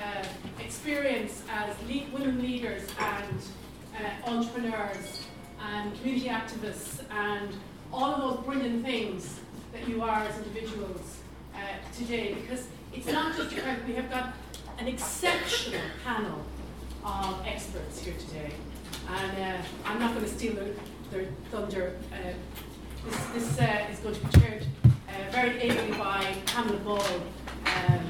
uh, experience as women leaders and uh, entrepreneurs and community activists and all of those brilliant things that you are as individuals uh, today. Because it's not just your, we have got an exceptional panel of experts here today. And uh, I'm not going to steal their, their thunder uh, this, this uh, is going to be chaired very ably by Pamela Ball um,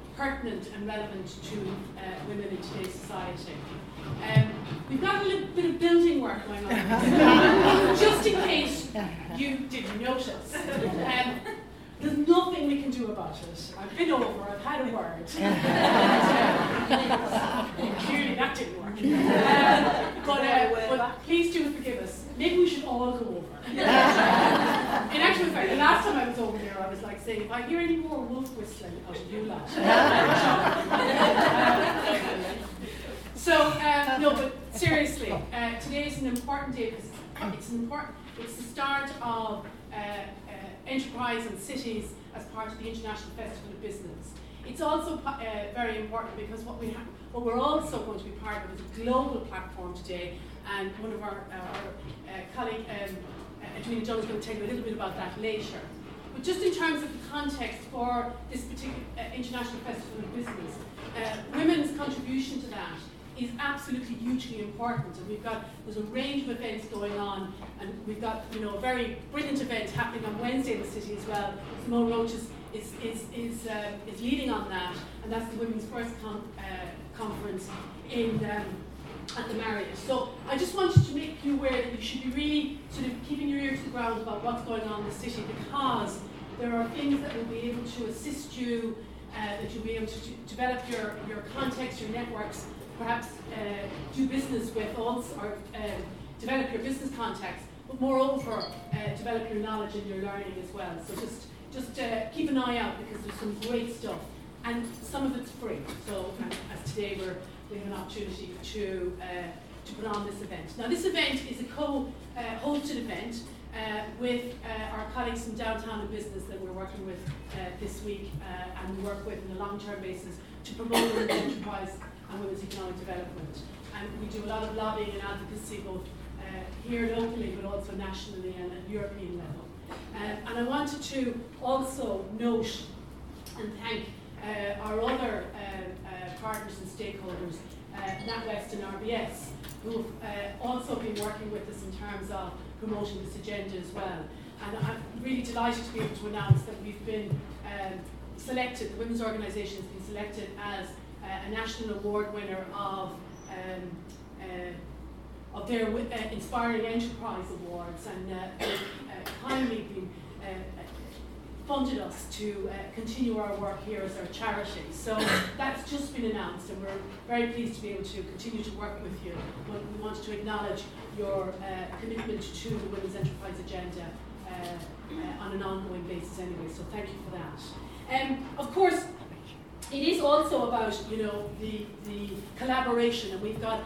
pertinent and relevant to uh, women in today's society. Um, we've got a little bit of building work going on, just in case you didn't notice. Um, there's nothing we can do about it. I've been over, I've had a word. Clearly that didn't work. Um, but, uh, but please do forgive us. Maybe we should all go over. In actual fact, the last time I was over there, I was like saying, if I hear any more wolf whistling out of you lot. so, uh, no, but seriously, uh, today is an important day because it's important, it's the start of uh, enterprise and cities as part of the International Festival of Business. It's also uh, very important because what, we ha- what we're also going to be part of is a global platform today, and one of our, uh, our uh, colleague, um, uh, Edwina Dunn, is going to tell you a little bit about that later. But just in terms of the context for this particular uh, International Festival of Business, uh, women's contribution to that is absolutely hugely important. And we've got there's a range of events going on, and we've got you know a very brilliant event happening on Wednesday in the city as well. Simone Roach is is is is, uh, is leading on that, and that's the women's first com- uh, conference in. Um, at the Marriott. So I just wanted to make you aware that you should be really sort of keeping your ear to the ground about what's going on in the city because there are things that will be able to assist you, uh, that you'll be able to develop your, your context, your networks, perhaps uh, do business with us or uh, develop your business contacts, but moreover, uh, develop your knowledge and your learning as well. So just just uh, keep an eye out because there's some great stuff, and some of it's free. So as today we're we have an opportunity to uh, to put on this event. Now this event is a co-hosted event. Uh, with uh, our colleagues from Downtown in Business that we're working with uh, this week and we work with on a long-term basis to promote women's enterprise and women's economic development. And we do a lot of lobbying and advocacy both uh, here locally but also nationally and at European level. Uh, and I wanted to also note and thank uh, our other uh, uh, partners and stakeholders, uh, NatWest and RBS, who've also been working with us in terms of promoting this agenda as well. And I'm really delighted to be able to announce that we've been um, selected, the women's organisation has been selected as a national award winner of um, uh, of their uh, Inspiring Enterprise Awards, and uh, they've kindly been funded us to uh, continue our work here as our charity. So that's just been announced, and we're very pleased to be able to continue to work with you. We want to acknowledge your uh, commitment to the Women's Enterprise Agenda uh, on an ongoing basis anyway, so thank you for that. Um, of course, it is also about you know the the collaboration, and we've got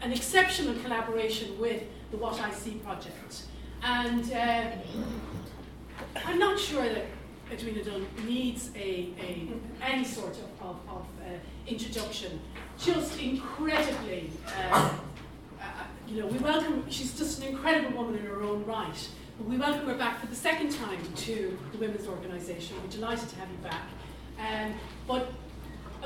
an exceptional collaboration with the What I See project. And uh, I'm not sure that Edwina Dunn needs a, a any sort of, of, of uh, introduction. Just incredibly, uh, uh, you know, we welcome. She's just an incredible woman in her own right. But we welcome her back for the second time to the women's organisation. We're delighted to have you back. Um, but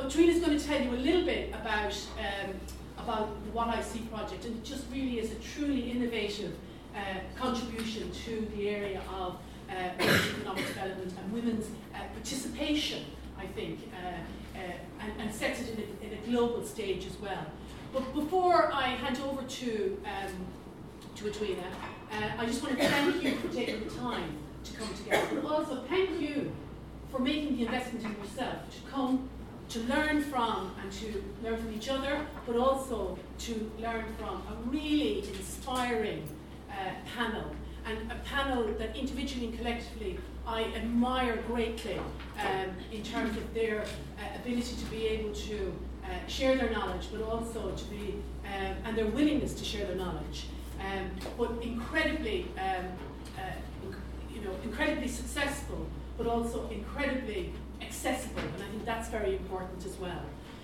Trina's going to tell you a little bit about um, about the What I See project, and it just really is a truly innovative uh, contribution to the area of economic development and women's uh, participation, I think, uh, uh, and, and, sets it in a, in a, global stage as well. But before I hand over to, um, to Edwina, uh, I just want to thank you for taking the time to come together, but also thank you for making the investment in yourself to come to learn from and to learn from each other, but also to learn from a really inspiring uh, panel and a panel that individually and collectively I admire greatly um, in terms of their uh, ability to be able to uh, share their knowledge, but also to be um, and their willingness to share their knowledge. Um, but incredibly, um, uh, you know, incredibly successful, but also incredibly accessible, and I think that's very important as well.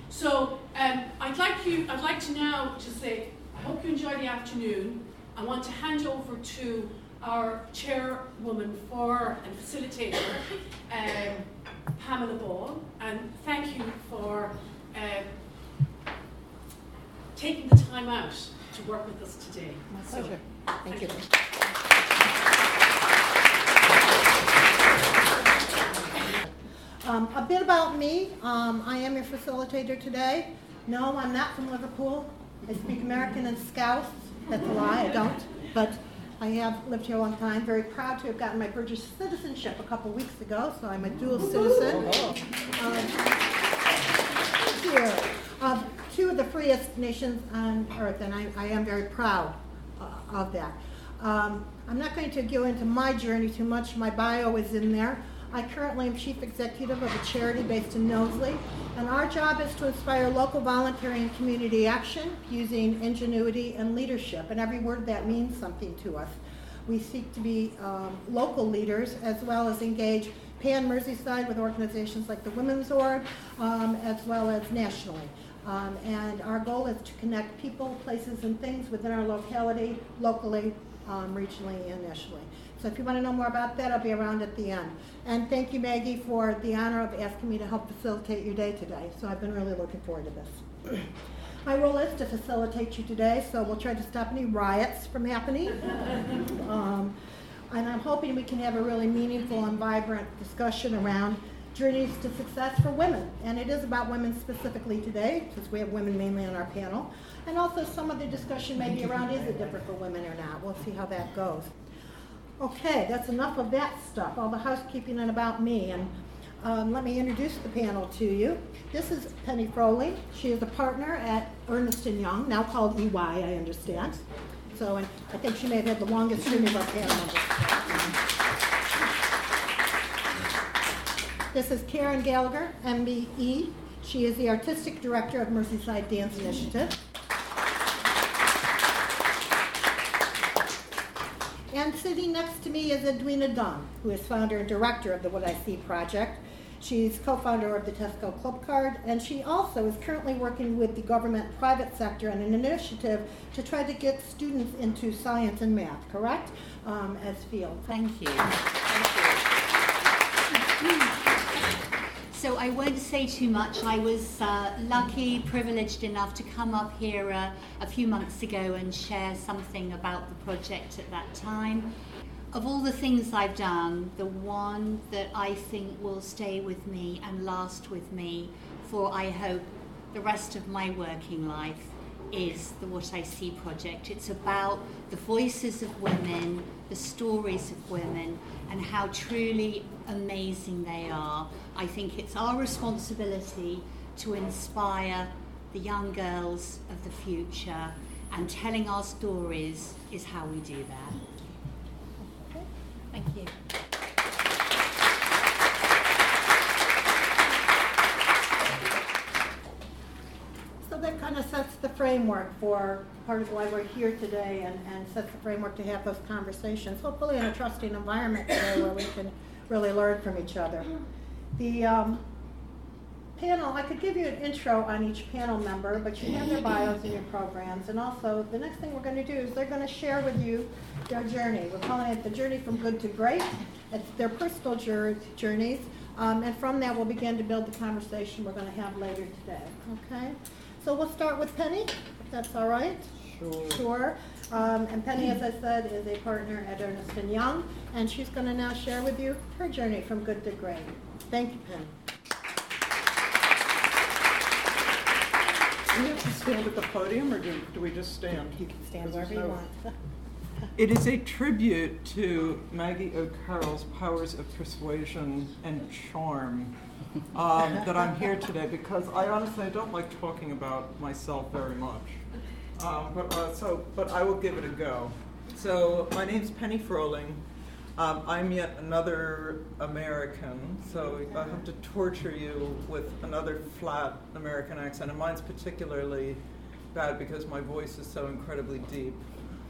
So um, I'd like you, I'd like to now just say, I hope you enjoy the afternoon. I want to hand over to our chairwoman for and facilitator, um, Pamela Ball, and thank you for um, taking the time out to work with us today. My pleasure. So, thank, thank, you. you. Um, a bit about me. Um, I am your facilitator today. No, I'm not from Liverpool. I speak American and Scouse. That's a lie, I don't. But I have lived here a long time. Very proud to have gotten my British citizenship a couple weeks ago, so I'm a dual citizen. Um, here, of two of the freest nations on earth, and I, I am very proud uh, of that. Um, I'm not going to go into my journey too much. My bio is in there. I currently am chief executive of a charity based in Knowsley, and our job is to inspire local voluntary and community action using ingenuity and leadership, and every word that means something to us. We seek to be um, local leaders as well as engage pan Merseyside with organizations like the Women's Org, um, as well as nationally. Um, and our goal is to connect people, places, and things within our locality, locally, um, regionally, and nationally. So if you want to know more about that, I'll be around at the end. And thank you, Maggie, for the honor of asking me to help facilitate your day today. So I've been really looking forward to this. My role is to facilitate you today, so we'll try to stop any riots from happening. um, and I'm hoping we can have a really meaningful and vibrant discussion around journeys to success for women. And it is about women specifically today, since we have women mainly on our panel. And also some of the discussion may be around is it different for women or not. We'll see how that goes. Okay, that's enough of that stuff, all the housekeeping and about me. And um, let me introduce the panel to you. This is Penney Frohling. She is a partner at Ernst & Young, now called EY, I understand. So and I think she may have had the longest string of our panel members. This is Karen Gallagher, MBE. She is the Artistic Director of Merseyside Dance Initiative. And sitting next to me is Edwina Dunn, who is founder and director of the What I See project. She's co founder of the Tesco Clubcard, and she also is currently working with the government private sector on an initiative to try to get students into science and math, correct? Um, as fields. Thank you. Thank you. So I won't say too much. I was uh, lucky, privileged enough to come up here uh, a few months ago and share something about the project at that time. Of all the things I've done, the one that I think will stay with me and last with me for, I hope, the rest of my working life is the What I See project. It's about the voices of women, the stories of women, and how truly amazing they are. I think it's our responsibility to inspire the young girls of the future, and telling our stories is how we do that. Thank you. So that kind of sets the framework for part of why we're here today and, and sets the framework to have those conversations, hopefully in a trusting environment today where we can really learn from each other. The um, panel, I could give you an intro on each panel member, but you have their bios in your programs. And also, the next thing we're going to do is they're going to share with you their journey. We're calling it the journey from good to great. It's their personal journeys. Um, and from that, we'll begin to build the conversation we're going to have later today. Okay? So we'll start with Penney. If that's all right? Sure. Sure. Um, and Penney, as I said, is a partner at Ernst and Young, and she's going to now share with you her journey from good to great. Thank you, Penney. Do we have to stand at the podium, or do, do we just stand? You can stand wherever you want. It is a tribute to Maggie O'Carroll's powers of persuasion and charm um, that I'm here today because I honestly don't like talking about myself very much. Um, but uh, so, but I will give it a go. So my name's Penney Frohling. Um, I'm yet another American, so I have to torture you with another flat American accent, and mine's particularly bad because my voice is so incredibly deep.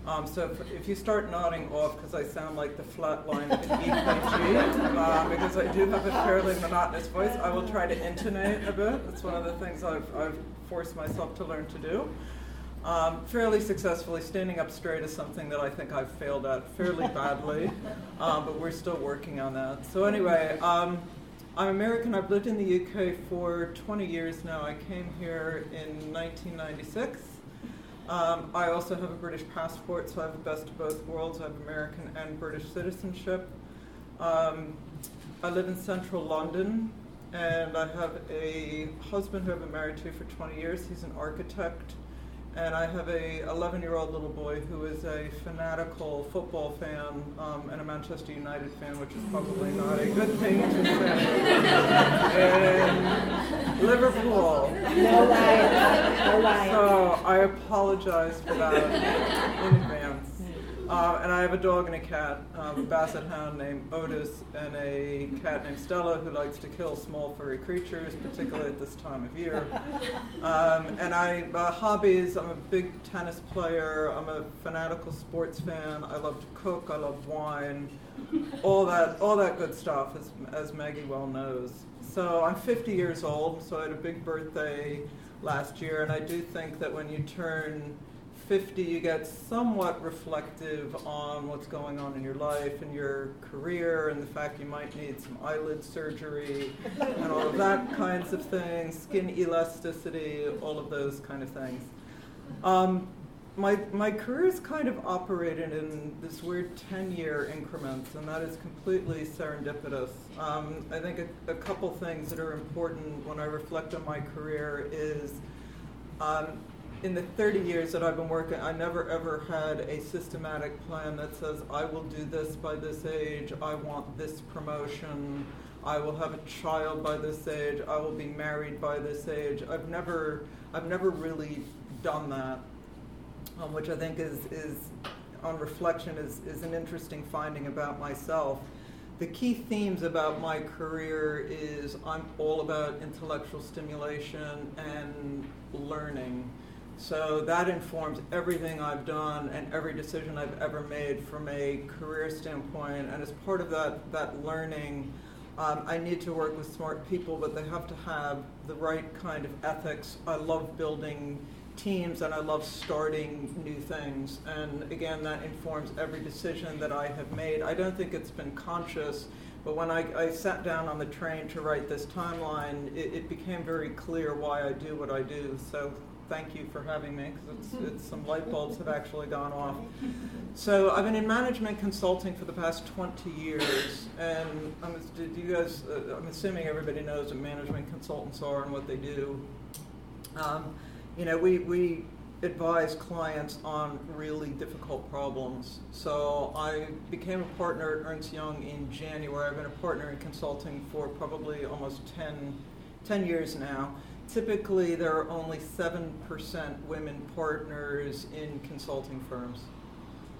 Um, so if, if, you start nodding off because I sound like the flat line in EKG, uh, because I do have a fairly monotonous voice, I will try to intonate a bit. That's one of the things I've, I've forced myself to learn to do. Um, fairly successfully, standing up straight is something that I think I've failed at fairly badly, um, but we're still working on that. So, anyway, um, I'm American. I've lived in the UK for 20 years now. I came here in 1996. Um, I also have a British passport, so I have the best of both worlds. I have American and British citizenship. Um, I live in central London, and I have a husband who I've been married to for 20 years. He's an architect and I have a 11 year old little boy who is a fanatical football fan um, and a Manchester United fan, which is probably not a good thing to say. and Liverpool. No way. No way. So I apologize for that in advance. Uh, and I have a dog and a cat, um, a basset hound named Otis, and a cat named Stella who likes to kill small furry creatures, particularly at this time of year. Um, and I uh, hobbies. I'm a big tennis player. I'm a fanatical sports fan. I love to cook. I love wine. All that, all that good stuff, as, as Maggie well knows. So I'm 50 years old. So I had a big birthday last year, and I do think that when you turn 50, you get somewhat reflective on what's going on in your life and your career and the fact you might need some eyelid surgery and all of that kinds of things, skin elasticity, all of those kind of things. Um, my, my career's kind of operated in this weird 10 year increments, and that is completely serendipitous. Um, I think a, a couple things that are important when I reflect on my career is um, in the 30 years that I've been working, I never ever had a systematic plan that says, I will do this by this age, I want this promotion, I will have a child by this age, I will be married by this age. I've never, I've never really done that, um, which I think is, is on reflection, is, is an interesting finding about myself. The key themes about my career is I'm all about intellectual stimulation and learning. So that informs everything I've done and every decision I've ever made from a career standpoint. And as part of that, that learning, um, I need to work with smart people, but they have to have the right kind of ethics. I love building teams and I love starting new things. And again, that informs every decision that I have made. I don't think it's been conscious, but when I, I sat down on the train to write this timeline, it, it became very clear why I do what I do. So thank you for having me because it's, it's, some light bulbs have actually gone off. So I've been in management consulting for the past 20 years, and I'm, do you guys? Uh, I'm assuming everybody knows what management consultants are and what they do. Um, you know, we we advise clients on really difficult problems. So I became a partner at Ernst Young in January. I've been a partner in consulting for probably almost 10, 10 years now typically there are only 7% women partners in consulting firms.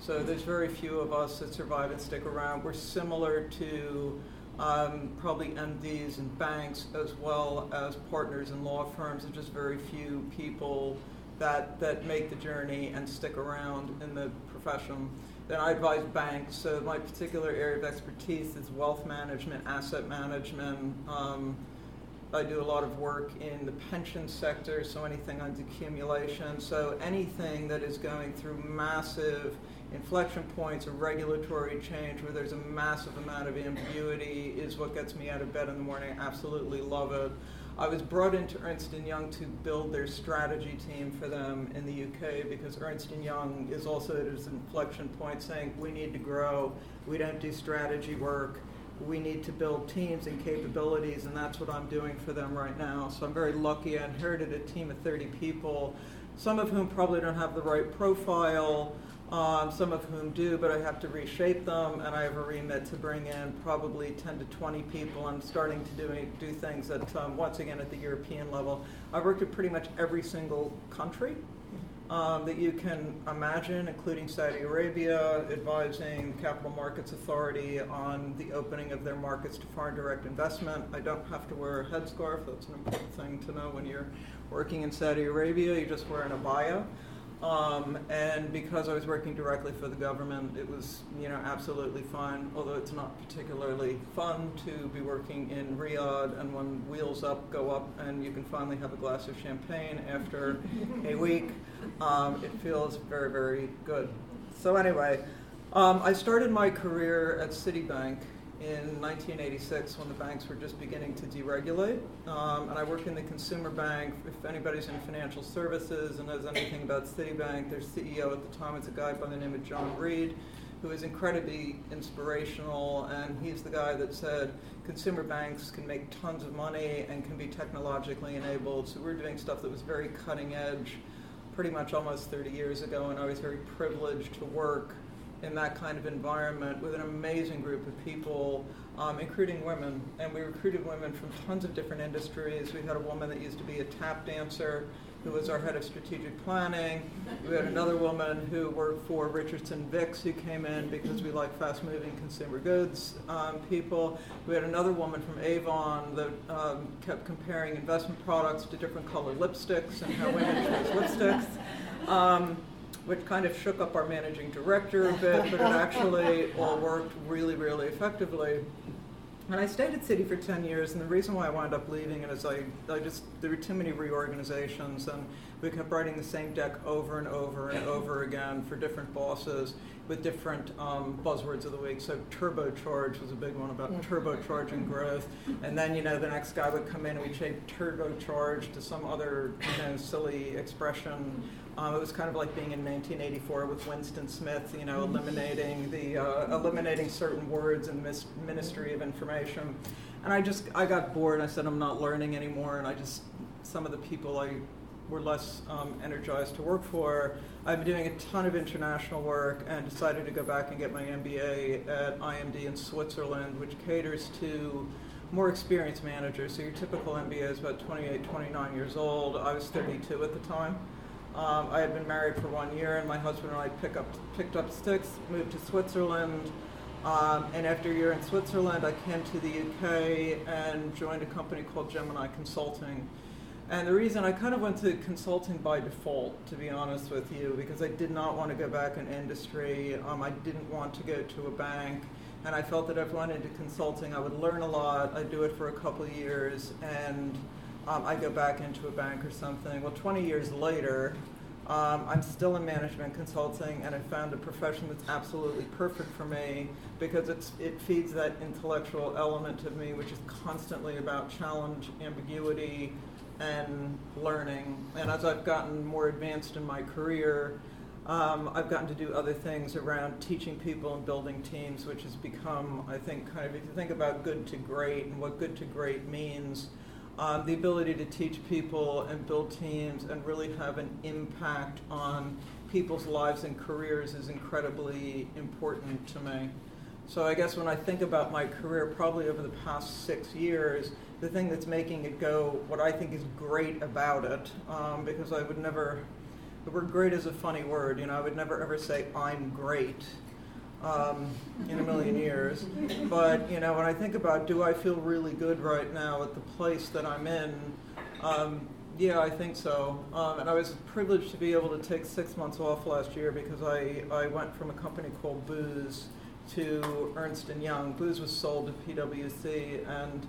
So there's very few of us that survive and stick around. We're similar to um, probably MDs and banks as well as partners in law firms. There's just very few people that, that make the journey and stick around in the profession. Then I advise banks. So my particular area of expertise is wealth management, asset management, um, I do a lot of work in the pension sector, so anything on accumulation. So anything that is going through massive inflection points or regulatory change where there's a massive amount of ambiguity is what gets me out of bed in the morning. I absolutely love it. I was brought into Ernst & Young to build their strategy team for them in the UK because Ernst & Young is also at its inflection point saying we need to grow, we don't do strategy work, we need to build teams and capabilities, and that's what I'm doing for them right now. So I'm very lucky. I inherited a team of 30 people, some of whom probably don't have the right profile um, some of whom do, but I have to reshape them, and I have a remit to bring in probably 10 to 20 people. I'm starting to do, do things at, um, once again, at the European level. I've worked at pretty much every single country um, that you can imagine, including Saudi Arabia, advising Capital Markets Authority on the opening of their markets to foreign direct investment. I don't have to wear a headscarf. That's an important thing to know when you're working in Saudi Arabia. You just wear an abaya. Um, and because I was working directly for the government, it was you know absolutely fine. Although it's not particularly fun to be working in Riyadh, and when wheels up go up, and you can finally have a glass of champagne after a week, um, it feels very very good. So anyway, um, I started my career at Citibank in 1986 when the banks were just beginning to deregulate. Um, and I work in the consumer bank. If anybody's in financial services and knows anything about Citibank, their CEO at the time was a guy by the name of John Reed, who is incredibly inspirational. And he's the guy that said consumer banks can make tons of money and can be technologically enabled. So we're doing stuff that was very cutting edge pretty much almost 30 years ago, and I was very privileged to work in that kind of environment with an amazing group of people, um, including women. And we recruited women from tons of different industries. We had a woman that used to be a tap dancer who was our head of strategic planning. We had another woman who worked for Richardson Vicks who came in because we like fast moving consumer goods um, people. We had another woman from Avon that um, kept comparing investment products to different colored lipsticks and how women chose lipsticks. Which kind of shook up our managing director a bit, but it actually all worked really, really effectively. And I stayed at Citi for 10 years, and the reason why I wound up leaving it is I, I just, there were too many reorganizations, and we kept writing the same deck over and over and over again for different bosses with different um, buzzwords of the week. So turbocharge was a big one about turbocharging growth, and then you know the next guy would come in and we'd change turbocharge to some other you know silly expression. Um, it was kind of like being in 1984 with Winston Smith, you know, eliminating the uh, eliminating certain words in the Ministry of Information. And I just I got bored. I said I'm not learning anymore, and I just some of the people I were less um, energized to work for. I've been doing a ton of international work and decided to go back and get my MBA at IMD in Switzerland, which caters to more experienced managers. So your typical MBA is about 28, 29 years old. I was 32 at the time. Um, I had been married for one year, and my husband and I pick up, picked up sticks, moved to Switzerland. Um, and after a year in Switzerland, I came to the UK and joined a company called Gemini Consulting. And the reason I kind of went to consulting by default, to be honest with you, because I did not want to go back in industry. Um, I didn't want to go to a bank. And I felt that if I went into consulting, I would learn a lot. I'd do it for a couple of years, and um, I go back into a bank or something. Well, 20 years later, um, I'm still in management consulting, and I found a profession that's absolutely perfect for me because it feeds that intellectual element of me, which is constantly about challenge, ambiguity, and learning. And as I've gotten more advanced in my career, um, I've gotten to do other things around teaching people and building teams, which has become, I think, kind of, if you think about good to great and what good to great means, um, the ability to teach people and build teams and really have an impact on people's lives and careers is incredibly important to me. So I guess when I think about my career, probably over the past six years, the thing that's making it go, what I think is great about it, um, because I would never, the word great is a funny word, you know, I would never ever say I'm great um, in a million years. But you know, when I think about, do I feel really good right now at the place that I'm in? Um, yeah, I think so. Um, and I was privileged to be able to take six months off last year because I, I went from a company called Booz to Ernst and Young. Booz was sold to PwC, and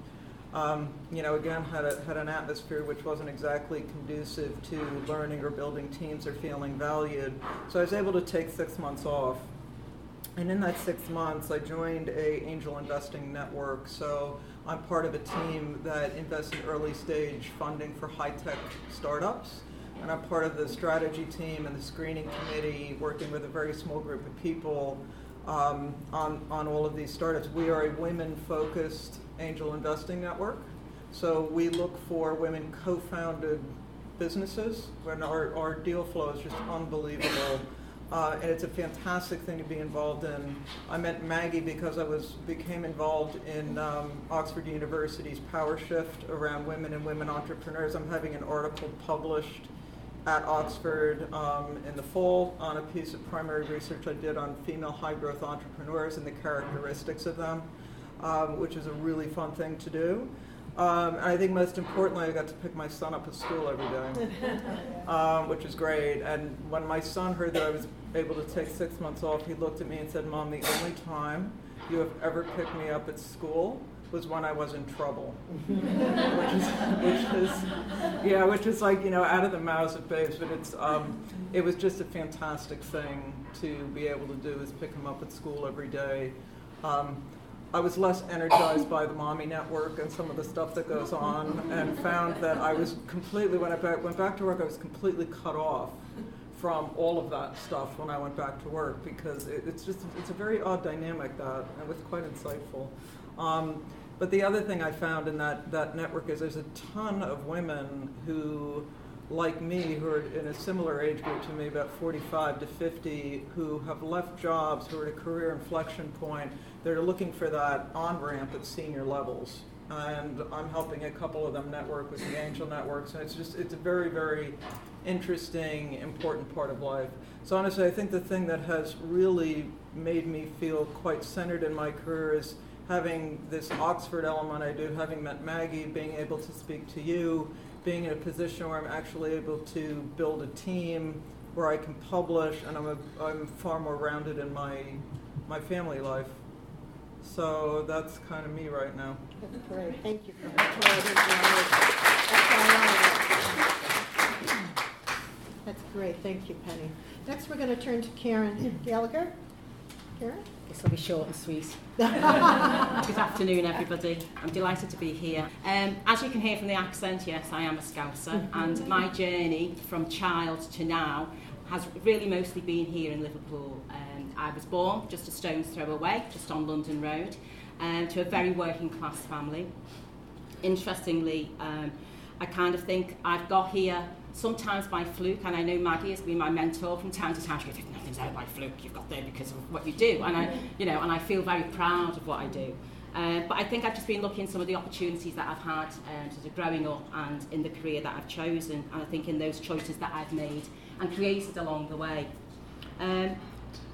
um, you know, again, had a, had an atmosphere which wasn't exactly conducive to learning or building teams or feeling valued. So I was able to take six months off and in that six months, I joined a angel investing network. So I'm part of a team that invests in early stage funding for high tech startups. And I'm part of the strategy team and the screening committee, working with a very small group of people um, on, on all of these startups. We are a women focused angel investing network. So we look for women co founded businesses when our, our deal flow is just unbelievable. Uh, and it's a fantastic thing to be involved in. I met Maggie because I was became involved in um, Oxford University's Power Shift around women and women entrepreneurs. I'm having an article published at Oxford um, in the fall on a piece of primary research I did on female high growth entrepreneurs and the characteristics of them, um, which is a really fun thing to do. Um, and I think most importantly, I got to pick my son up at school every day, um, which is great. And when my son heard that I was able to take six months off, he looked at me and said, Mom, the only time you have ever picked me up at school was when I was in trouble. which, is, which is, yeah, which is like, you know, out of the mouths of babes, but it's, um, it was just a fantastic thing to be able to do is pick him up at school every day. Um, I was less energized by the mommy network and some of the stuff that goes on, and found that I was completely when I back, went back to work, I was completely cut off from all of that stuff when I went back to work because it, it's just it's a very odd dynamic that and it was quite insightful. Um, but the other thing I found in that that network is there's a ton of women who like me, who are in a similar age group to me, about 45 to 50, who have left jobs, who are at a career inflection point, they're looking for that on ramp at senior levels. And I'm helping a couple of them network with the Angel Networks, and it's just it's a very very interesting, important part of life. So honestly, I think the thing that has really made me feel quite centered in my career is having this Oxford element I do, having met Maggie, being able to speak to you, being in a position where I'm actually able to build a team where I can publish, and I'm, a, I'm far more rounded in my, my family life. So that's kind of me right now. That's great. Thank you That's great. Thank you, Penney. Next, we're going to turn to Karen Gallagher. Karen? This will be short and sweet. Good afternoon, everybody. I'm delighted to be here. Um, as you can hear from the accent, yes, I am a Scouser, and my journey from child to now has really mostly been here in Liverpool. Um, I was born just a stone's throw away, just on London Road, um, to a very working class family. Interestingly, um, I kind of think I've got here sometimes by fluke, and I know Maggie has been my mentor from time to time. She goes, nothing's out by fluke, you've got there because of what you do. And I, you know, and I feel very proud of what I do. Uh, but I think I've just been looking at some of the opportunities that I've had um, sort of growing up and in the career that I've chosen, and I think in those choices that I've made and created along the way. Um,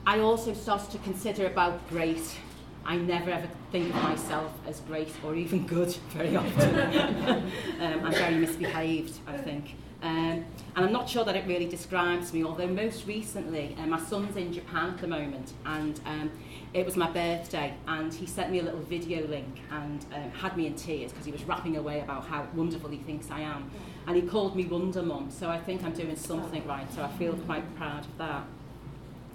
I also started to consider about great. I never ever think of myself as great or even good very often. um, I'm very misbehaved, I think. Um, and I'm not sure that it really describes me, although most recently, uh, my son's in Japan at the moment, and um, it was my birthday, and he sent me a little video link and um, had me in tears because he was rapping away about how wonderful he thinks I am. And he called me Wonder Mum, so I think I'm doing something right, so I feel quite proud of that.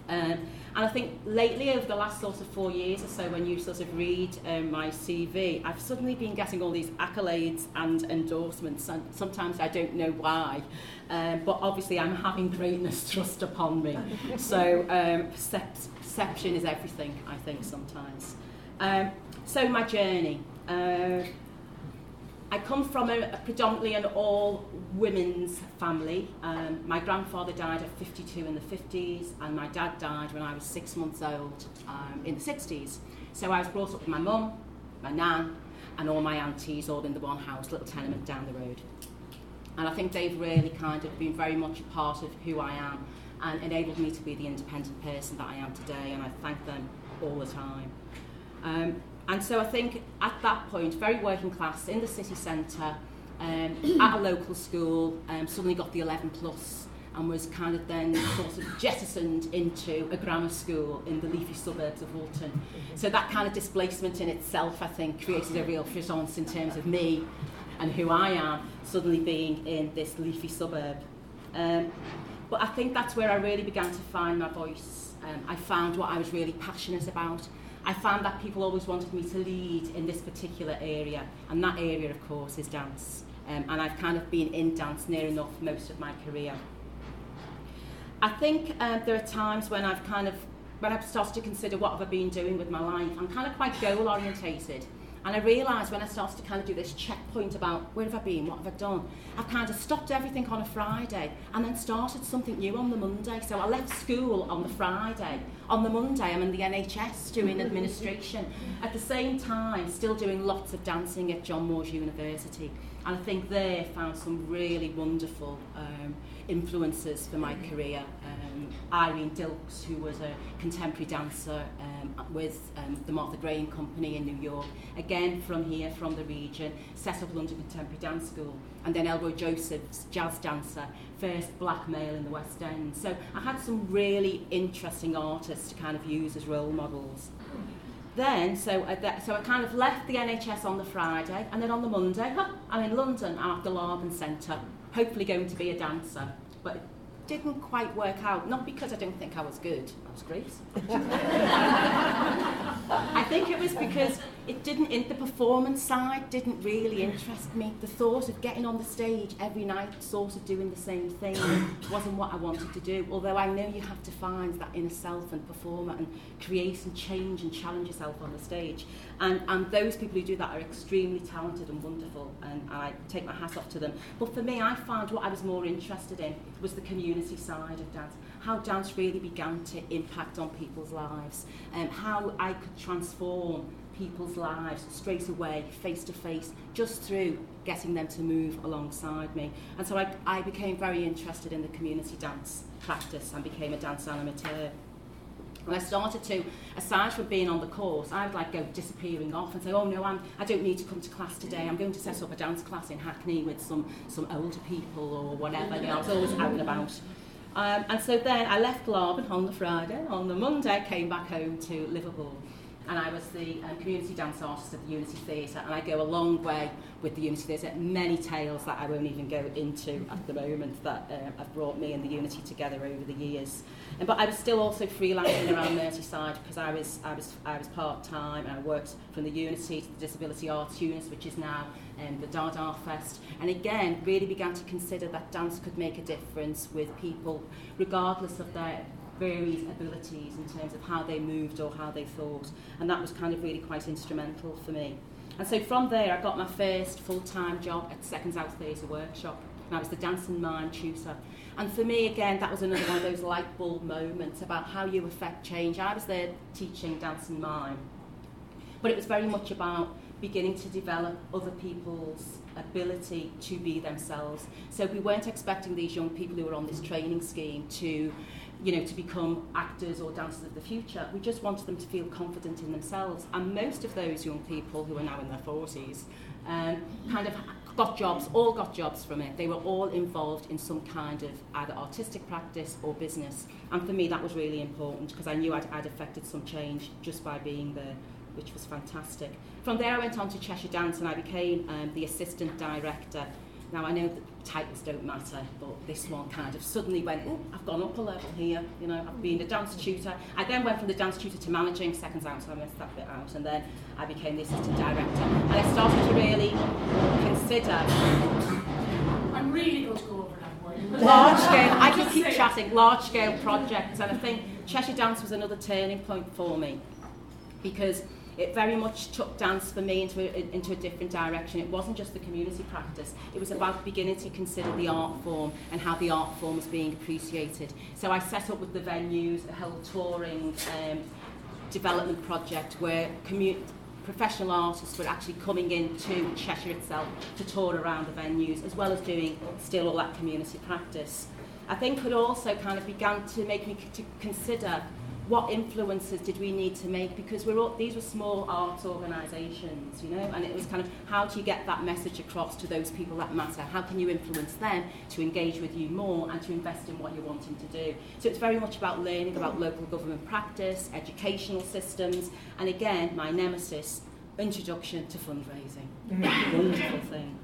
Um, and I think lately, over the last sort of four years or so, when you sort of read um, my CV, I've suddenly been getting all these accolades and endorsements, and sometimes I don't know why. Um, but obviously, I'm having greatness thrust upon me. So um, percep- perception is everything, I think, sometimes. Um, so my journey. Uh, I come from a, a predominantly an all women's family. Um, my grandfather died at 52 in the 50s, and my dad died when I was six months old um, in the 60s. So I was brought up with my mum, my nan, and all my aunties all in the one house, little tenement down the road. And I think they've really kind of been very much a part of who I am and enabled me to be the independent person that I am today, and I thank them all the time. Um, and so I think at that point, very working class in the city centre, um, at a local school, um, suddenly got the 11 plus and was kind of then sort of jettisoned into a grammar school in the leafy suburbs of Walton. So that kind of displacement in itself, I think, created a real frisson in terms of me and who I am suddenly being in this leafy suburb. Um, but I think that's where I really began to find my voice um, I found what I was really passionate about. I found that people always wanted me to lead in this particular area, and that area, of course, is dance. Um, and I've kind of been in dance near enough most of my career. I think uh, there are times when I've kind of, when I've started to consider what have I been doing with my life, I'm kind of quite goal orientated. And I realised when I started to kind of do this checkpoint about where have I been, what have I done, I've kind of stopped everything on a Friday and then started something new on the Monday. So I left school on the Friday. On the Monday, I'm in the NHS doing administration. At the same time, still doing lots of dancing at John Moores University. And I think there found some really wonderful um, influences for my career. Um, Irene Dilks, who was a contemporary dancer um, with um, the Martha Graham Company in New York, again from here, from the region, set up London Contemporary Dance School, and then Elroy Josephs, jazz dancer, first black male in the West End. So I had some really interesting artists to kind of use as role models. Then, so I, so I kind of left the NHS on the Friday, and then on the Monday, huh, I'm in London, I'm at the Laban Centre, hopefully going to be a dancer. But it didn't quite work out, not because I didn't think I was good, I was great. I think it was because it didn't, in the performance side, didn't really interest me. The thought of getting on the stage every night, sort of doing the same thing, wasn't what I wanted to do. Although I know you have to find that inner self and perform and create and change and challenge yourself on the stage. And, and those people who do that are extremely talented and wonderful, and, and I take my hat off to them. But for me, I found what I was more interested in was the community side of dance how dance really began to impact on people's lives, and um, how I could transform people's lives straight away, face to face, just through getting them to move alongside me. And so I, I became very interested in the community dance practice and became a dance animateur. And I started to, aside from being on the course, I would like go disappearing off and say, oh no, I'm, I don't need to come to class today. I'm going to set up a dance class in Hackney with some, some older people or whatever. You know, I was always out and about. Um, and so then I left Laban on the Friday. On the Monday, I came back home to Liverpool. And I was the um, community dance artist at the Unity Theatre. And I go a long way with the Unity Theatre. Many tales that I won't even go into at the moment that uh, have brought me and the Unity together over the years. And, but I was still also freelancing around Merseyside because I was, I was, I was part-time and I worked from the Unity to the Disability Arts Unit, which is now um, the Dada Fest, and again really began to consider that dance could make a difference with people, regardless of their various abilities in terms of how they moved or how they thought, and that was kind of really quite instrumental for me. And so from there, I got my first full-time job at Seconds Out Theatre Workshop, and I was the dance and mime tutor. And for me, again, that was another one of those light bulb moments about how you affect change. I was there teaching dance and mime, but it was very much about beginning to develop other people's ability to be themselves. So we weren't expecting these young people who were on this training scheme to you know, to become actors or dancers of the future. We just wanted them to feel confident in themselves. And most of those young people who are now in their 40s um, kind of got jobs, all got jobs from it. They were all involved in some kind of either artistic practice or business. And for me, that was really important because I knew I'd, I'd affected some change just by being there which was fantastic. From there, I went on to Cheshire Dance and I became um, the assistant director. Now, I know that titles don't matter, but this one kind of suddenly went, oh, I've gone up a level here. You know, I've been a dance tutor. I then went from the dance tutor to managing seconds out, so I missed that bit out. And then I became the assistant director. And I started to really consider. I'm really going to go over that word. Large scale, I can keep chatting, large scale projects. And I think Cheshire Dance was another turning point for me because it very much took dance for me into a, into a different direction. It wasn't just the community practice, it was about beginning to consider the art form and how the art form was being appreciated. So I set up with the venues a whole touring um, development project where community professional artists were actually coming into Cheshire itself to tour around the venues as well as doing still all that community practice. I think it also kind of began to make me to consider what influences did we need to make because we're all, these were small arts organisations, you know, and it was kind of how do you get that message across to those people that matter? How can you influence them to engage with you more and to invest in what you're wanting to do? So it's very much about learning about local government practice, educational systems, and again, my nemesis, introduction to fundraising. Mm-hmm. Wonderful thing.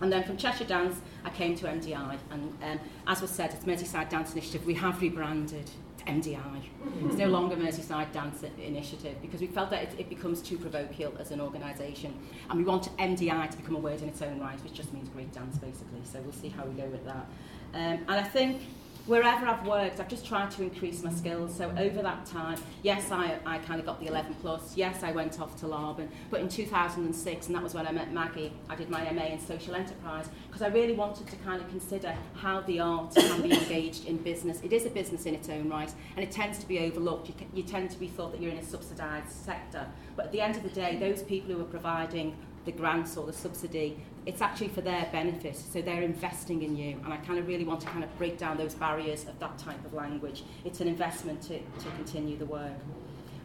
And then from Cheshire Dance, I came to MDI. And um, as was said, it's Merseyside Dance Initiative. We have rebranded to MDI. It's no longer Merseyside Dance Initiative because we felt that it, it becomes too parochial as an organisation. And we want MDI to become a word in its own right, which just means great dance, basically. So we'll see how we go with that. Um, and I think wherever I've worked, I've just tried to increase my skills. So over that time, yes, I, I kind of got the 11 plus. Yes, I went off to Laban. But in 2006, and that was when I met Maggie, I did my MA in social enterprise because I really wanted to kind of consider how the arts can be engaged in business. It is a business in its own right, and it tends to be overlooked. You, you tend to be thought that you're in a subsidised sector. But at the end of the day, those people who are providing the grants or the subsidy, it's actually for their benefit. So they're investing in you. And I kind of really want to kind of break down those barriers of that type of language. It's an investment to, to continue the work.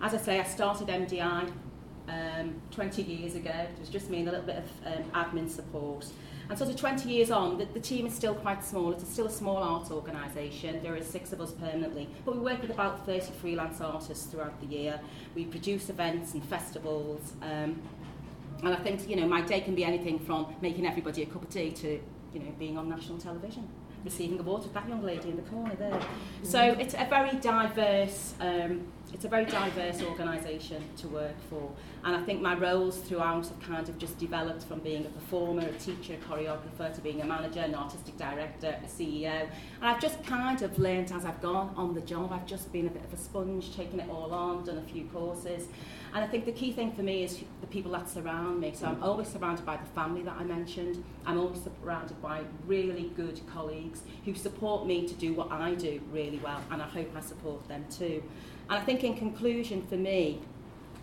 As I say, I started MDI um, 20 years ago. It was just me and a little bit of um, admin support. And sort of 20 years on, the, the team is still quite small. It's still a small art organisation. There are six of us permanently. But we work with about 30 freelance artists throughout the year. We produce events and festivals. Um, and I think, you know, my day can be anything from making everybody a cup of tea to, you know, being on national television, receiving awards with that young lady in the corner there. So it's a very diverse, um, it's a very diverse organisation to work for. And I think my roles throughout have kind of just developed from being a performer, a teacher, a choreographer, to being a manager, an artistic director, a CEO. And I've just kind of learned as I've gone on the job. I've just been a bit of a sponge, taken it all on, done a few courses. And I think the key thing for me is the people that surround me. So I'm always surrounded by the family that I mentioned. I'm always surrounded by really good colleagues who support me to do what I do really well, and I hope I support them too. And I think in conclusion for me,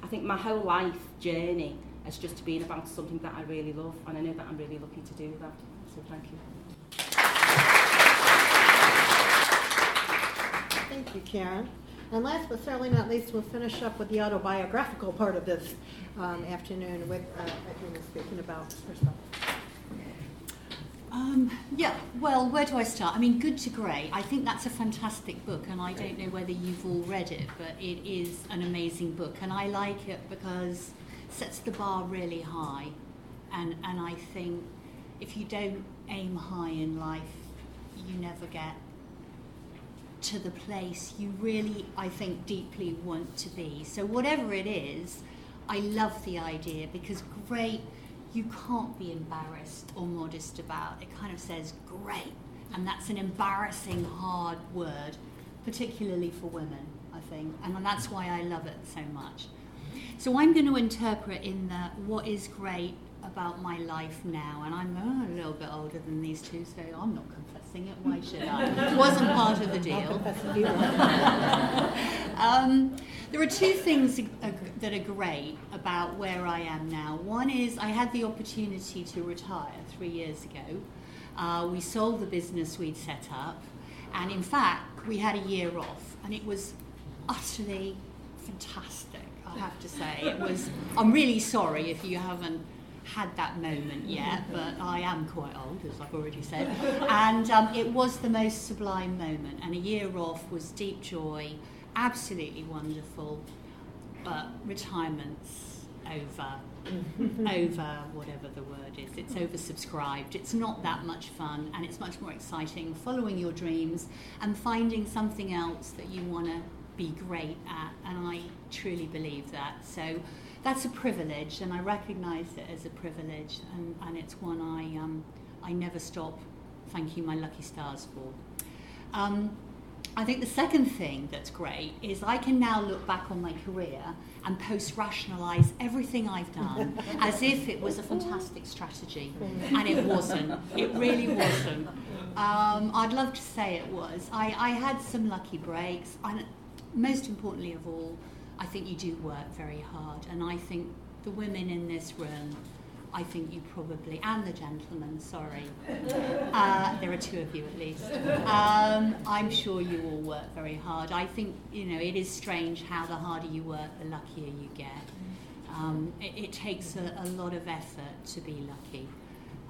I think my whole life journey has just been about something that I really love, and I know that I'm really lucky to do that. So thank you. Thank you, Karen. And last but certainly not least, we'll finish up with the autobiographical part of this um, afternoon with uh, speaking about herself. Um, yeah, well, where do I start? I mean, Good to Great, I think that's a fantastic book, and I don't know whether you've all read it, but it is an amazing book, and I like it because it sets the bar really high. And, and I think if you don't aim high in life, you never get to the place you really, I think, deeply want to be. So, whatever it is, I love the idea because great you can't be embarrassed or modest about. It kind of says great, and that's an embarrassing, hard word, particularly for women, I think, and that's why I love it so much. So I'm going to interpret in the what is great about my life now, and I'm uh, a little bit older than these two, so I'm not confessing it. Why should I? It wasn't part of the deal. um, there are two things that are great about where I am now. One is I had the opportunity to retire three years ago. Uh, we sold the business we'd set up, and in fact, we had a year off, and it was utterly fantastic. I have to say, it was. I'm really sorry if you haven't had that moment yet, but I am quite old, as I've already said. And um, it was the most sublime moment, and a year off was deep joy, absolutely wonderful, but retirement's over. over whatever the word is. It's oversubscribed. It's not that much fun, and it's much more exciting following your dreams and finding something else that you want to be great at. And I truly believe that. So that's a privilege, and I recognise it as a privilege, and, and it's one I, um, I never stop thanking my lucky stars for. Um, I think the second thing that's great is I can now look back on my career and post rationalise everything I've done as if it was a fantastic strategy. And it wasn't. It really wasn't. Um, I'd love to say it was. I, I had some lucky breaks, and most importantly of all, I think you do work very hard, and I think the women in this room, I think you probably, and the gentlemen, sorry, uh, there are two of you at least. Um, I'm sure you all work very hard. I think you know it is strange how the harder you work, the luckier you get. Um, it, it, takes a, a, lot of effort to be lucky.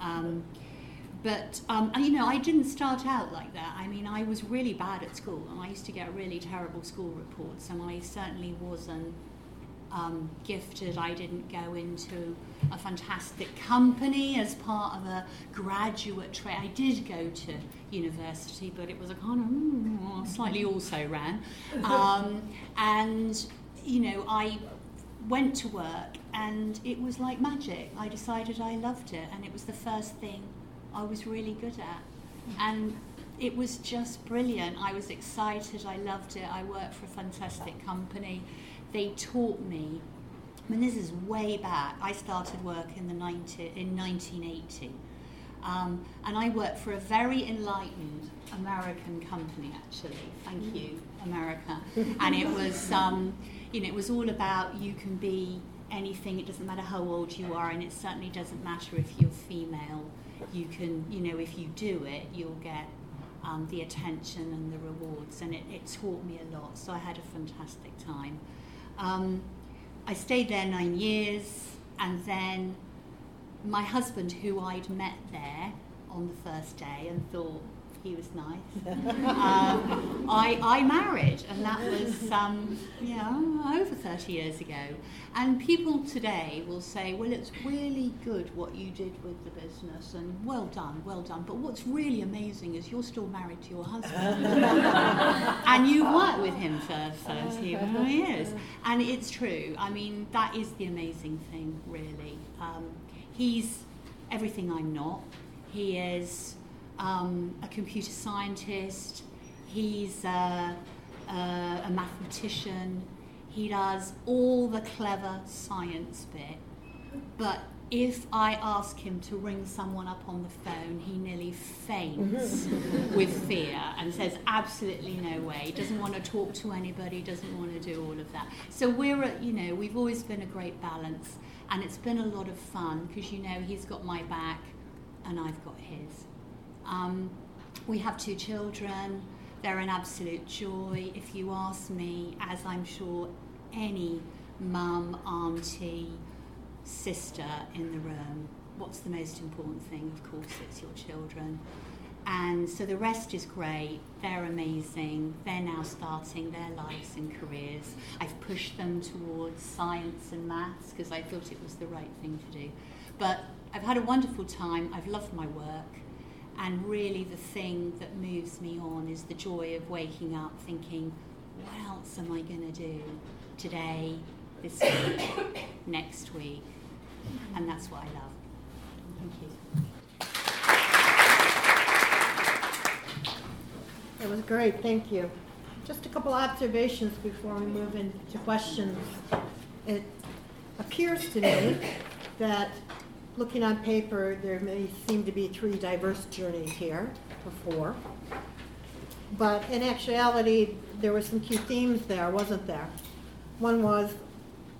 Um, but um, you know, I didn't start out like that. I mean, I was really bad at school, and I used to get really terrible school reports, and I certainly wasn't um, gifted. I didn't go into a fantastic company as part of a graduate trade. I did go to university, but it was a kind of mm, slightly also ran. Um, and, you know, I went to work and it was like magic. I decided I loved it and it was the first thing I was really good at. And it was just brilliant. I was excited. I loved it. I worked for a fantastic company. They taught me. I mean, this is way back. I started work in the 90, in 1980, um, and I worked for a very enlightened American company. Actually, thank you, America. And it was, um, you know, it was all about you can be anything. It doesn't matter how old you are, and it certainly doesn't matter if you're female. You can, you know, if you do it, you'll get um, the attention and the rewards, and it, it, taught me a lot. So I had a fantastic time. Um, I stayed there nine years, and then my husband, who I'd met there on the first day and thought, he was nice. um, I, I married, and that was um, yeah, over 30 years ago. And people today will say, well, it's really good what you did with the business, and well done, well done. But what's really amazing is you're still married to your husband. and you worked with him for 30 years. And it's true. I mean, that is the amazing thing, really. Um, he's everything I'm not. He is um, a computer scientist, he's a, a, a mathematician, he does all the clever science bit. But if I ask him to ring someone up on the phone, he nearly faints with fear and says, absolutely no way. He Doesn't want to talk to anybody, doesn't want to do all of that. So we're, at, you know, we've always been a great balance, and it's been a lot of fun because, you know, he's got my back and I've got his. Um, we have two children. They're an absolute joy. If you ask me, as I'm sure any mum, auntie, sister in the room, what's the most important thing? Of course, it's your children. And so the rest is great. They're amazing. They're now starting their lives and careers. I've pushed them towards science and maths because I thought it was the right thing to do. But I've had a wonderful time. I've loved my work. And really, the thing that moves me on is the joy of waking up thinking, what else am I going to do today, this week, next week? And that's what I love. Thank you. It was great, thank you. Just a couple observations before we move into questions. It appears to me that looking on paper, there may seem to be three diverse journeys here, or four. But in actuality, there were some key themes there, wasn't there? One was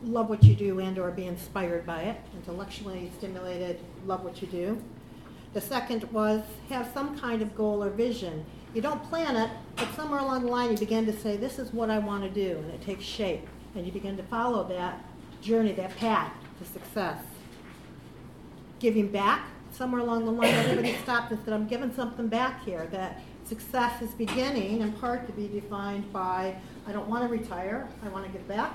love what you do and or be inspired by it, intellectually stimulated, love what you do. The second was have some kind of goal or vision. You don't plan it, but somewhere along the line you begin to say, this is what I want to do, and it takes shape. And you begin to follow that journey, that path to success giving back. Somewhere along the line, everybody stopped and said, I'm giving something back here. That success is beginning in part to be defined by I don't want to retire, I want to give back.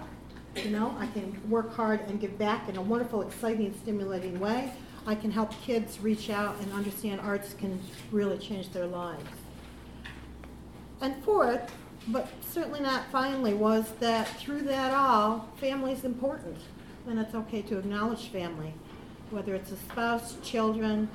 You know, I can work hard and give back in a wonderful, exciting, stimulating way. I can help kids reach out and understand arts can really change their lives. And fourth, but certainly not finally, was that through that all, family is important. And it's okay to acknowledge family whether it's a spouse, children,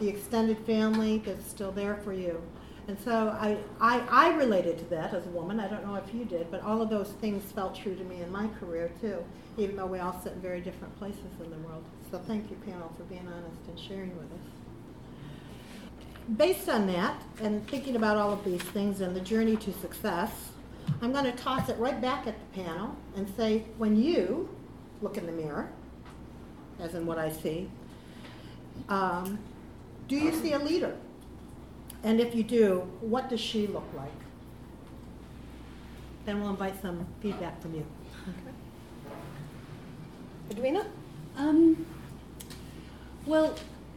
the extended family that's still there for you. And so I, I, I related to that as a woman. I don't know if you did, but all of those things felt true to me in my career too, even though we all sit in very different places in the world. So thank you, panel, for being honest and sharing with us. Based on that, and thinking about all of these things and the journey to success, I'm going to toss it right back at the panel and say, when you look in the mirror, as in what I see. Um, do you see a leader? And if you do, what does she look like? Then we'll invite some feedback from you. Okay. Edwina? Um, well,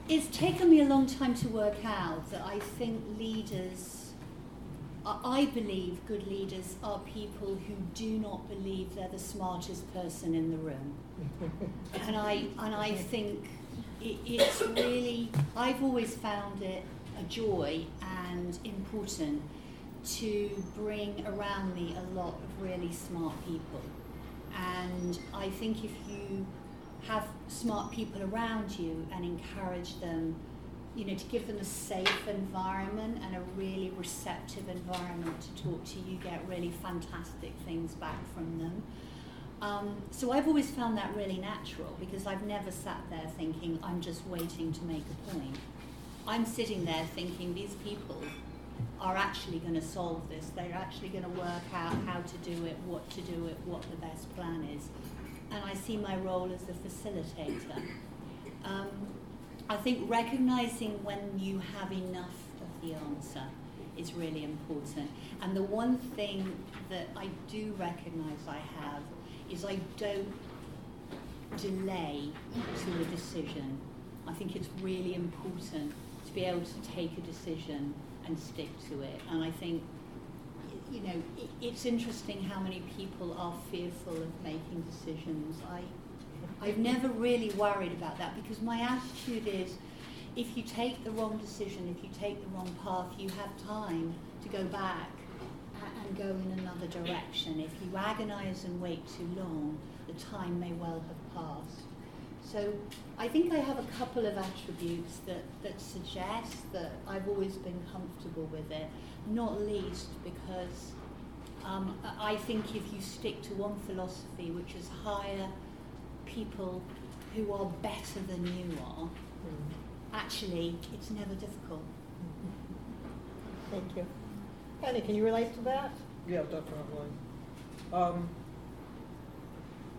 it's taken me a long time to work out that I think leaders I believe good leaders are people who do not believe they're the smartest person in the room. And I and I think it, it's really I've always found it a joy and important to bring around me a lot of really smart people. And I think if you have smart people around you and encourage them, you know, to give them a safe environment and a really receptive environment to talk to, you get really fantastic things back from them. Um, so I've always found that really natural because I've never sat there thinking, I'm just waiting to make a point. I'm sitting there thinking, these people are actually going to solve this. They're actually going to work out how to do it, what to do it, what the best plan is. And I see my role as a facilitator. Um, I think recognizing when you have enough of the answer is really important. And the one thing that I do recognize I have is I don't delay to a decision. I think it's really important to be able to take a decision and stick to it. And I think, you know, it, it's interesting how many people are fearful of making decisions. I, I've never really worried about that because my attitude is if you take the wrong decision, if you take the wrong path, you have time to go back and go in another direction. If you agonize and wait too long, the time may well have passed. So I think I have a couple of attributes that, that suggest that I've always been comfortable with it, not least because um, I think if you stick to one philosophy, which is hire people who are better than you are, mm. actually it's never difficult. Thank you. Penney, can you relate to that? Yeah, definitely. Um,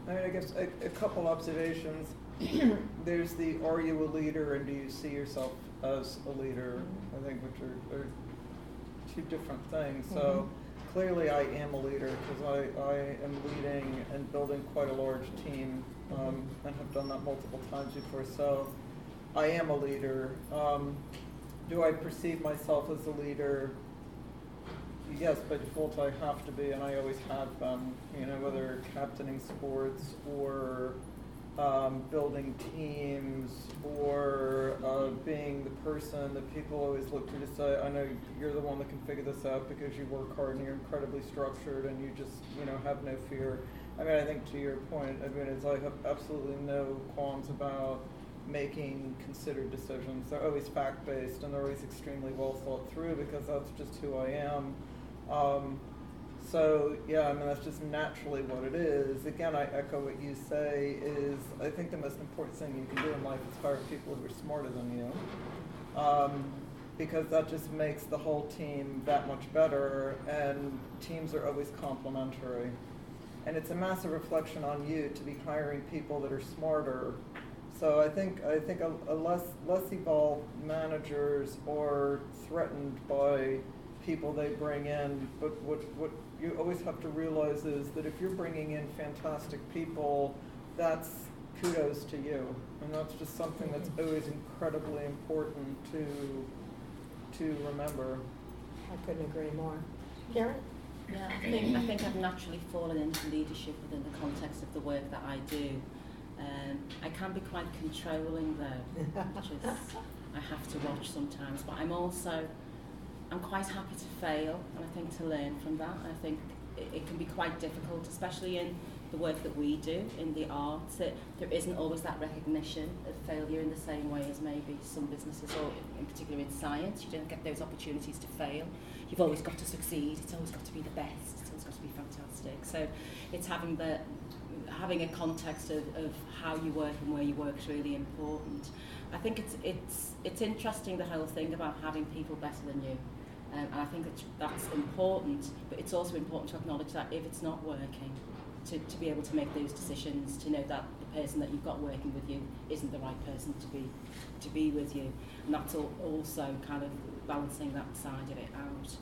I mean, I guess a, a couple observations. There's the are you a leader and do you see yourself as a leader? I think which are, are two different things. So mm-hmm. clearly, I am a leader because I, I am leading and building quite a large team um, and have done that multiple times before. So I am a leader. Um, do I perceive myself as a leader? Yes, by default I have to be, and I always have been, you know, whether captaining sports or um, building teams or uh, being the person that people always look to to say, I know you're the one that can figure this out because you work hard and you're incredibly structured and you just, you know, have no fear. I mean, I think to your point, I mean, it's, I have absolutely no qualms about making considered decisions. They're always fact based and they're always extremely well thought through because that's just who I am. Um, so yeah, I mean that's just naturally what it is. Again, I echo what you say. Is I think the most important thing you can do in life is hire people who are smarter than you, um, because that just makes the whole team that much better. And teams are always complementary, and it's a massive reflection on you to be hiring people that are smarter. So I think I think a, a less less evolved managers are threatened by people they bring in, but what, what you always have to realize is that if you're bringing in fantastic people, that's kudos to you. And that's just something that's always incredibly important to, to remember. I couldn't agree more. Karen? Yeah, I think, I think I've naturally fallen into leadership within the context of the work that I do. Um, I can be quite controlling though, which is I have to watch sometimes, but I'm also I'm quite happy to fail and I think to learn from that. I think it, it can be quite difficult, especially in the work that we do in the arts, that there isn't always that recognition of failure in the same way as maybe some businesses, or in particular in science, you don't get those opportunities to fail. You've always got to succeed, it's always got to be the best, it's always got to be fantastic. So it's having the having a context of, of how you work and where you work is really important. I think it's it's it's interesting the whole thing about having people better than you. Um, and I think that that's important, but it's also important to acknowledge that if it's not working, to, to be able to make those decisions, to know that the person that you've got working with you isn't the right person to be to be with you. And that's also kind of balancing that side of it out.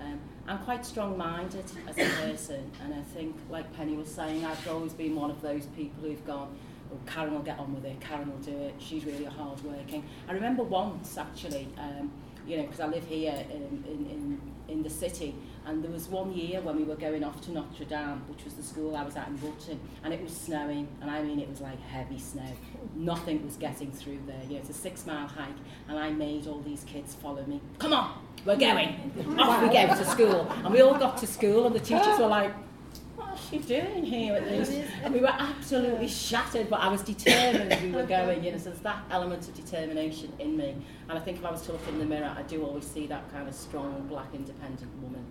Um, I'm quite strong-minded as a person, and I think, like Penney was saying, I've always been one of those people who've gone, oh, Karen will get on with it, Karen will do it, she's really hard working. I remember once, actually, um, you know, because I live here in, in, in, in the city. And there was one year when we were going off to Notre Dame, which was the school I was at in Woolton, and it was snowing, and I mean it was like heavy snow. Nothing was getting through there. You know, it's a six mile hike, and I made all these kids follow me. Come on, we're going. Off we go to school. And we all got to school, and the teachers were like, she doing here at this? And we were absolutely shattered, but I was determined we were going. You know, so there's that element of determination in me. And I think if I was to look in the mirror, I do always see that kind of strong, black, independent woman,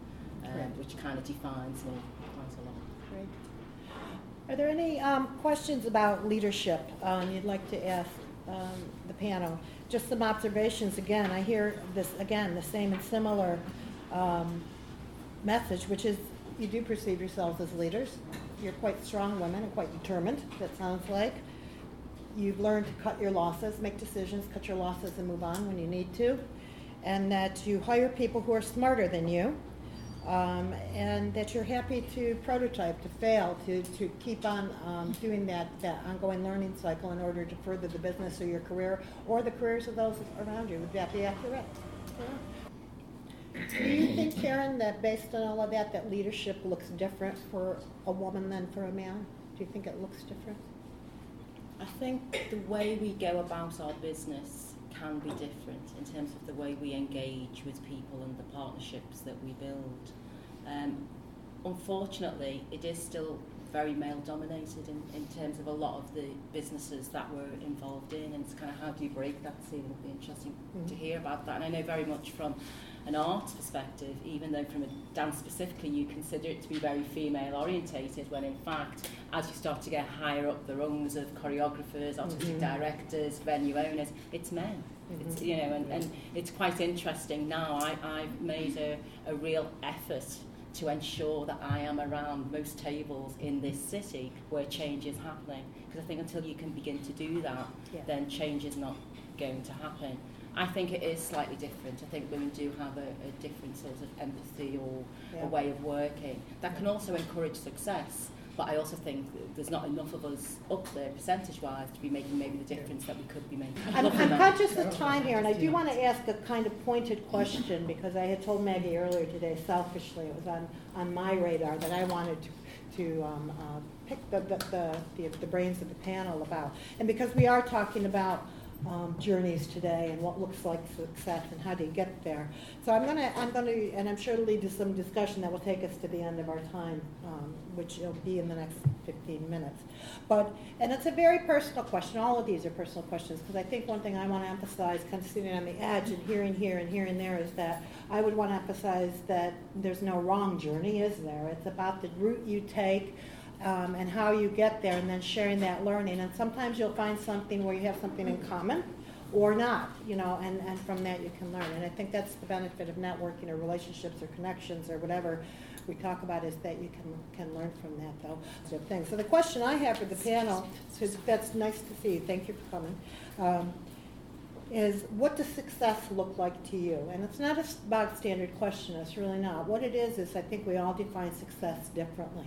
um, which kind of defines me quite a lot. Great. Are there any um, questions about leadership um, you'd like to ask um, the panel? Just some observations. Again, I hear this again the same and similar um, message, which is you do perceive yourselves as leaders. You're quite strong women and quite determined. That sounds like you've learned to cut your losses, make decisions, cut your losses, and move on when you need to, and that you hire people who are smarter than you um, and that you're happy to prototype, to fail, to, to keep on um, doing that, that ongoing learning cycle in order to further the business or your career or the careers of those around you. Would that be accurate? Yeah. Do you think, Karen, that based on all of that, that leadership looks different for a woman than for a man? Do you think it looks different? I think the way we go about our business can be different in terms of the way we engage with people and the partnerships that we build. Um, unfortunately, it is still very male dominated in, in terms of a lot of the businesses that we're involved in and it's kind of how do you break that ceiling it would be interesting mm-hmm. to hear about that and I know very much from an arts perspective even though from a dance specifically you consider it to be very female orientated when in fact as you start to get higher up the rungs of choreographers artistic mm-hmm. directors venue owners it's men mm-hmm. it's you know and, and it's quite interesting now I, I've made a, a real effort to ensure that I am around most tables in this city where change is happening. Because I think until you can begin to do that, yeah. then change is not going to happen. I think it is slightly different. I think women do have a, a different sort of empathy or yeah. a way of working that can also encourage success. But I also think there's not enough of us up there percentage-wise to be making maybe the difference that we could be making. I'm, I'm conscious of time here, and I do want to ask a kind of pointed question because I had told Maggie earlier today, selfishly, it was on, on my radar that I wanted to, to um, uh, pick the, the, the, the, the brains of the panel about. And because we are talking about um, journeys today and what looks like success and how do you get there. So I'm gonna, I'm gonna, and I'm sure it'll lead to some discussion that will take us to the end of our time, um, which will be in the next 15 minutes. But, and it's a very personal question. All of these are personal questions because I think one thing I want to emphasize, kind of sitting on the edge and hearing here and hearing there, is that I would want to emphasize that there's no wrong journey, is there? It's about the route you take um, and how you get there, and then sharing that learning. And sometimes you'll find something where you have something in common or not, you know, and, and from that you can learn. And I think that's the benefit of networking or relationships or connections or whatever we talk about is that you can, can learn from that, though. So, thing. so the question I have for the panel, is, that's nice to see, thank you for coming, um, is what does success look like to you? And it's not a bog standard question, it's really not. What it is, is I think we all define success differently.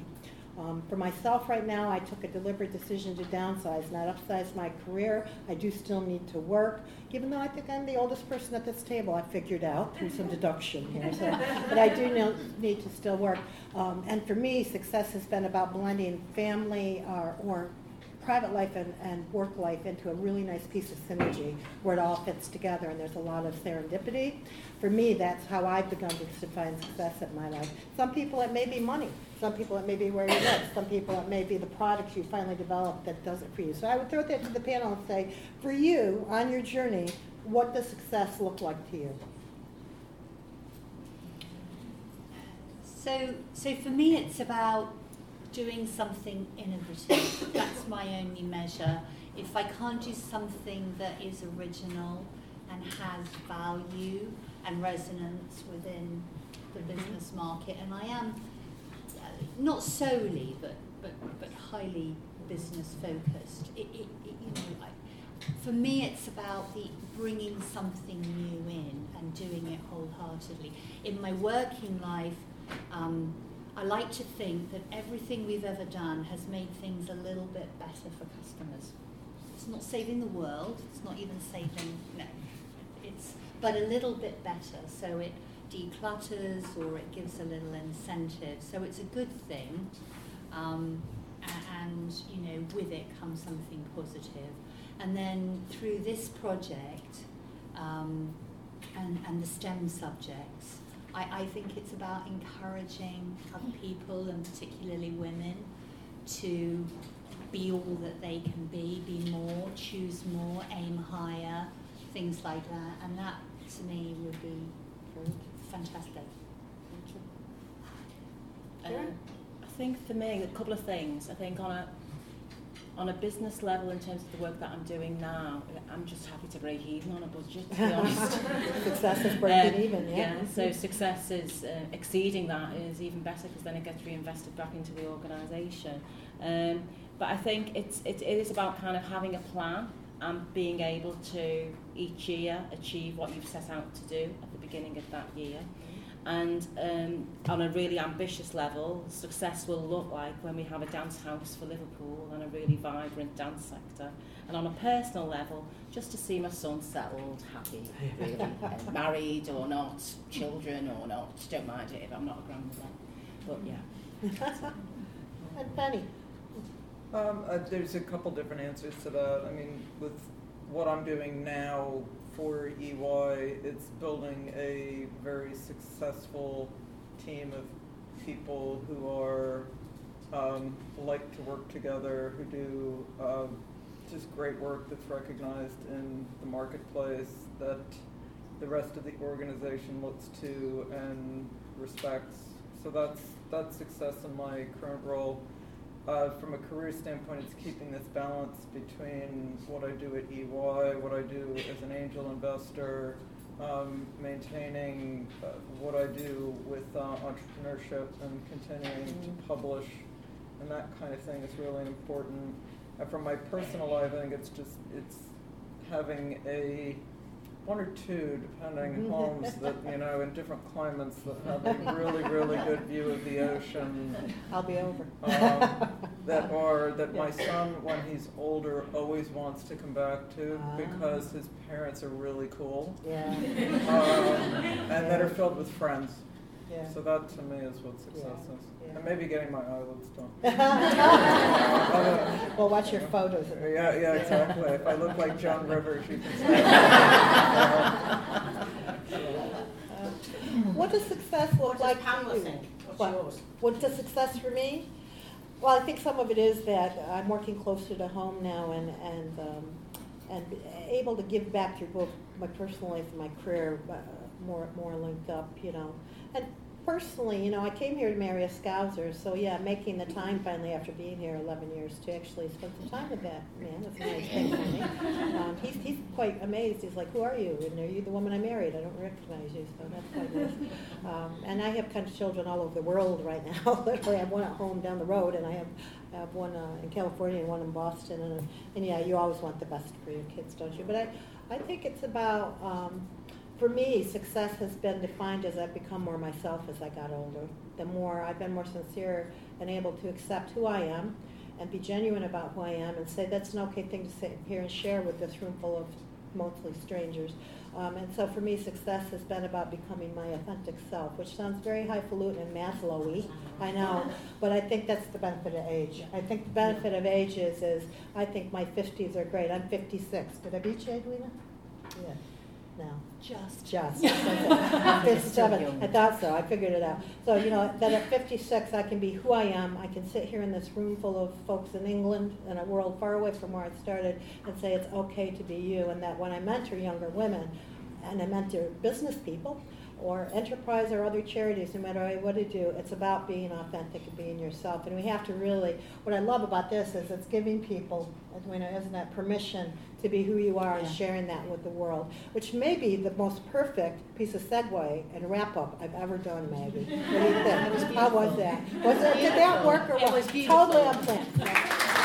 Um, for myself right now, I took a deliberate decision to downsize, not upsize my career. I do still need to work, even though I think I'm the oldest person at this table. I figured out through some deduction here, so, but I do know, need to still work. Um, and for me, success has been about blending family uh, or private life and, and work life into a really nice piece of synergy where it all fits together and there's a lot of serendipity. For me, that's how I've begun to define success in my life. Some people, it may be money. Some people, it may be where you live. Some people, it may be the product you finally developed that does it for you. So I would throw that to the panel and say, for you, on your journey, what does success look like to you? So, so for me, it's about doing something innovative. That's my only measure. If I can't do something that is original and has value and resonance within the business market, and I am uh, not solely, but, but, but highly business focused. It, it, it, you know, I, for me, it's about the bringing something new in and doing it wholeheartedly. In my working life, um, I like to think that everything we've ever done has made things a little bit better for customers. It's not saving the world, it's not even saving, no. It's but a little bit better. So it declutters or it gives a little incentive. So it's a good thing. Um, and you know, with it comes something positive. And then through this project um, and, and the STEM subjects, I, I think it's about encouraging other people and particularly women to be all that they can be, be more, choose more, aim higher, things like that. And that to me would be fantastic. Uh, I think for me, a couple of things. I think on a on a business level, in terms of the work that I'm doing now, I'm just happy to break even on a budget. To be honest, success is breaking Um, even. Yeah. yeah. So success is uh, exceeding that is even better because then it gets reinvested back into the organisation. Um, but I think it's it, it is about kind of having a plan and being able to each year achieve what you've set out to do at the beginning of that year. And um, on a really ambitious level, success will look like when we have a dance house for Liverpool and a really vibrant dance sector. And on a personal level, just to see my son settled, happy, really, uh, married or not, children or not. Don't mind it if I'm not a grandmother. But yeah. and Penney. Um, uh, there's a couple different answers to that. I mean, with what I'm doing now for EY, it's building a very successful team of people who are um, like to work together, who do um, just great work that's recognized in the marketplace, that the rest of the organization looks to and respects. So that's that's success in my current role. Uh, from a career standpoint, it's keeping this balance between what I do at EY, what I do as an angel investor, um, maintaining uh, what I do with uh, entrepreneurship and continuing to publish, and that kind of thing is really important. And from my personal life, I think it's just it's having a one or two, depending, on homes that, you know, in different climates that have a really, really good view of the ocean. I'll be over. Um, that are, that my son, when he's older, always wants to come back to Ah. because his parents are really cool. Yeah. Um, and that are filled with friends. Yeah. So that to me is what success Yeah. is. Yeah. And maybe getting my eyelids done. well, watch your photos. Yeah, yeah, exactly. If I look like Joan Rivers, you can say. Uh, what does success look like for you? What- What does success for me? Well, I think some of it is that I'm working closer to home now and, and, um, and able to give back to both my personal life and my career, uh, more, more linked up, you know. And personally, you know, I came here to marry a Scouser, so yeah, making the time finally after being here 11 years to actually spend some time with that man, that's a nice thing for me. Um, he's, he's quite amazed. He's like, who are you? And are you the woman I married? I don't recognize you, so that's quite nice. Um, and I have kind of children all over the world right now. Literally, I have one at home down the road, and I have, I have one uh, in California and one in Boston. And, and yeah, you always want the best for your kids, don't you? But I, I think it's about, um, for me, success has been defined as I've become more myself as I got older. The more I've been more sincere and able to accept who I am and be genuine about who I am and say that's an okay thing to sit here and share with this room full of mostly strangers. Um, and so for me, success has been about becoming my authentic self, which sounds very highfalutin and Maslow-y, I know, but I think that's the benefit of age. I think the benefit of age is, is I think my 50s are great. I'm 56. Did I beat you, Edwina? Yeah. No. Just. Just. I'm 57. I thought so. I figured it out. So, you know, that at 56, I can be who I am. I can sit here in this room full of folks in England in a world far away from where I started and say it's okay to be you. And that when I mentor younger women, and I mentor business people, or enterprise or other charities, no matter what I do, it's about being authentic and being yourself. And we have to really, what I love about this is it's giving people, you know, isn't that permission to be who you are and sharing that with the world, which may be the most perfect piece of segue and wrap up I've ever done, Maggie. What do you think? How was that? Was it, did that work or It what? was beautiful. Totally unplanned.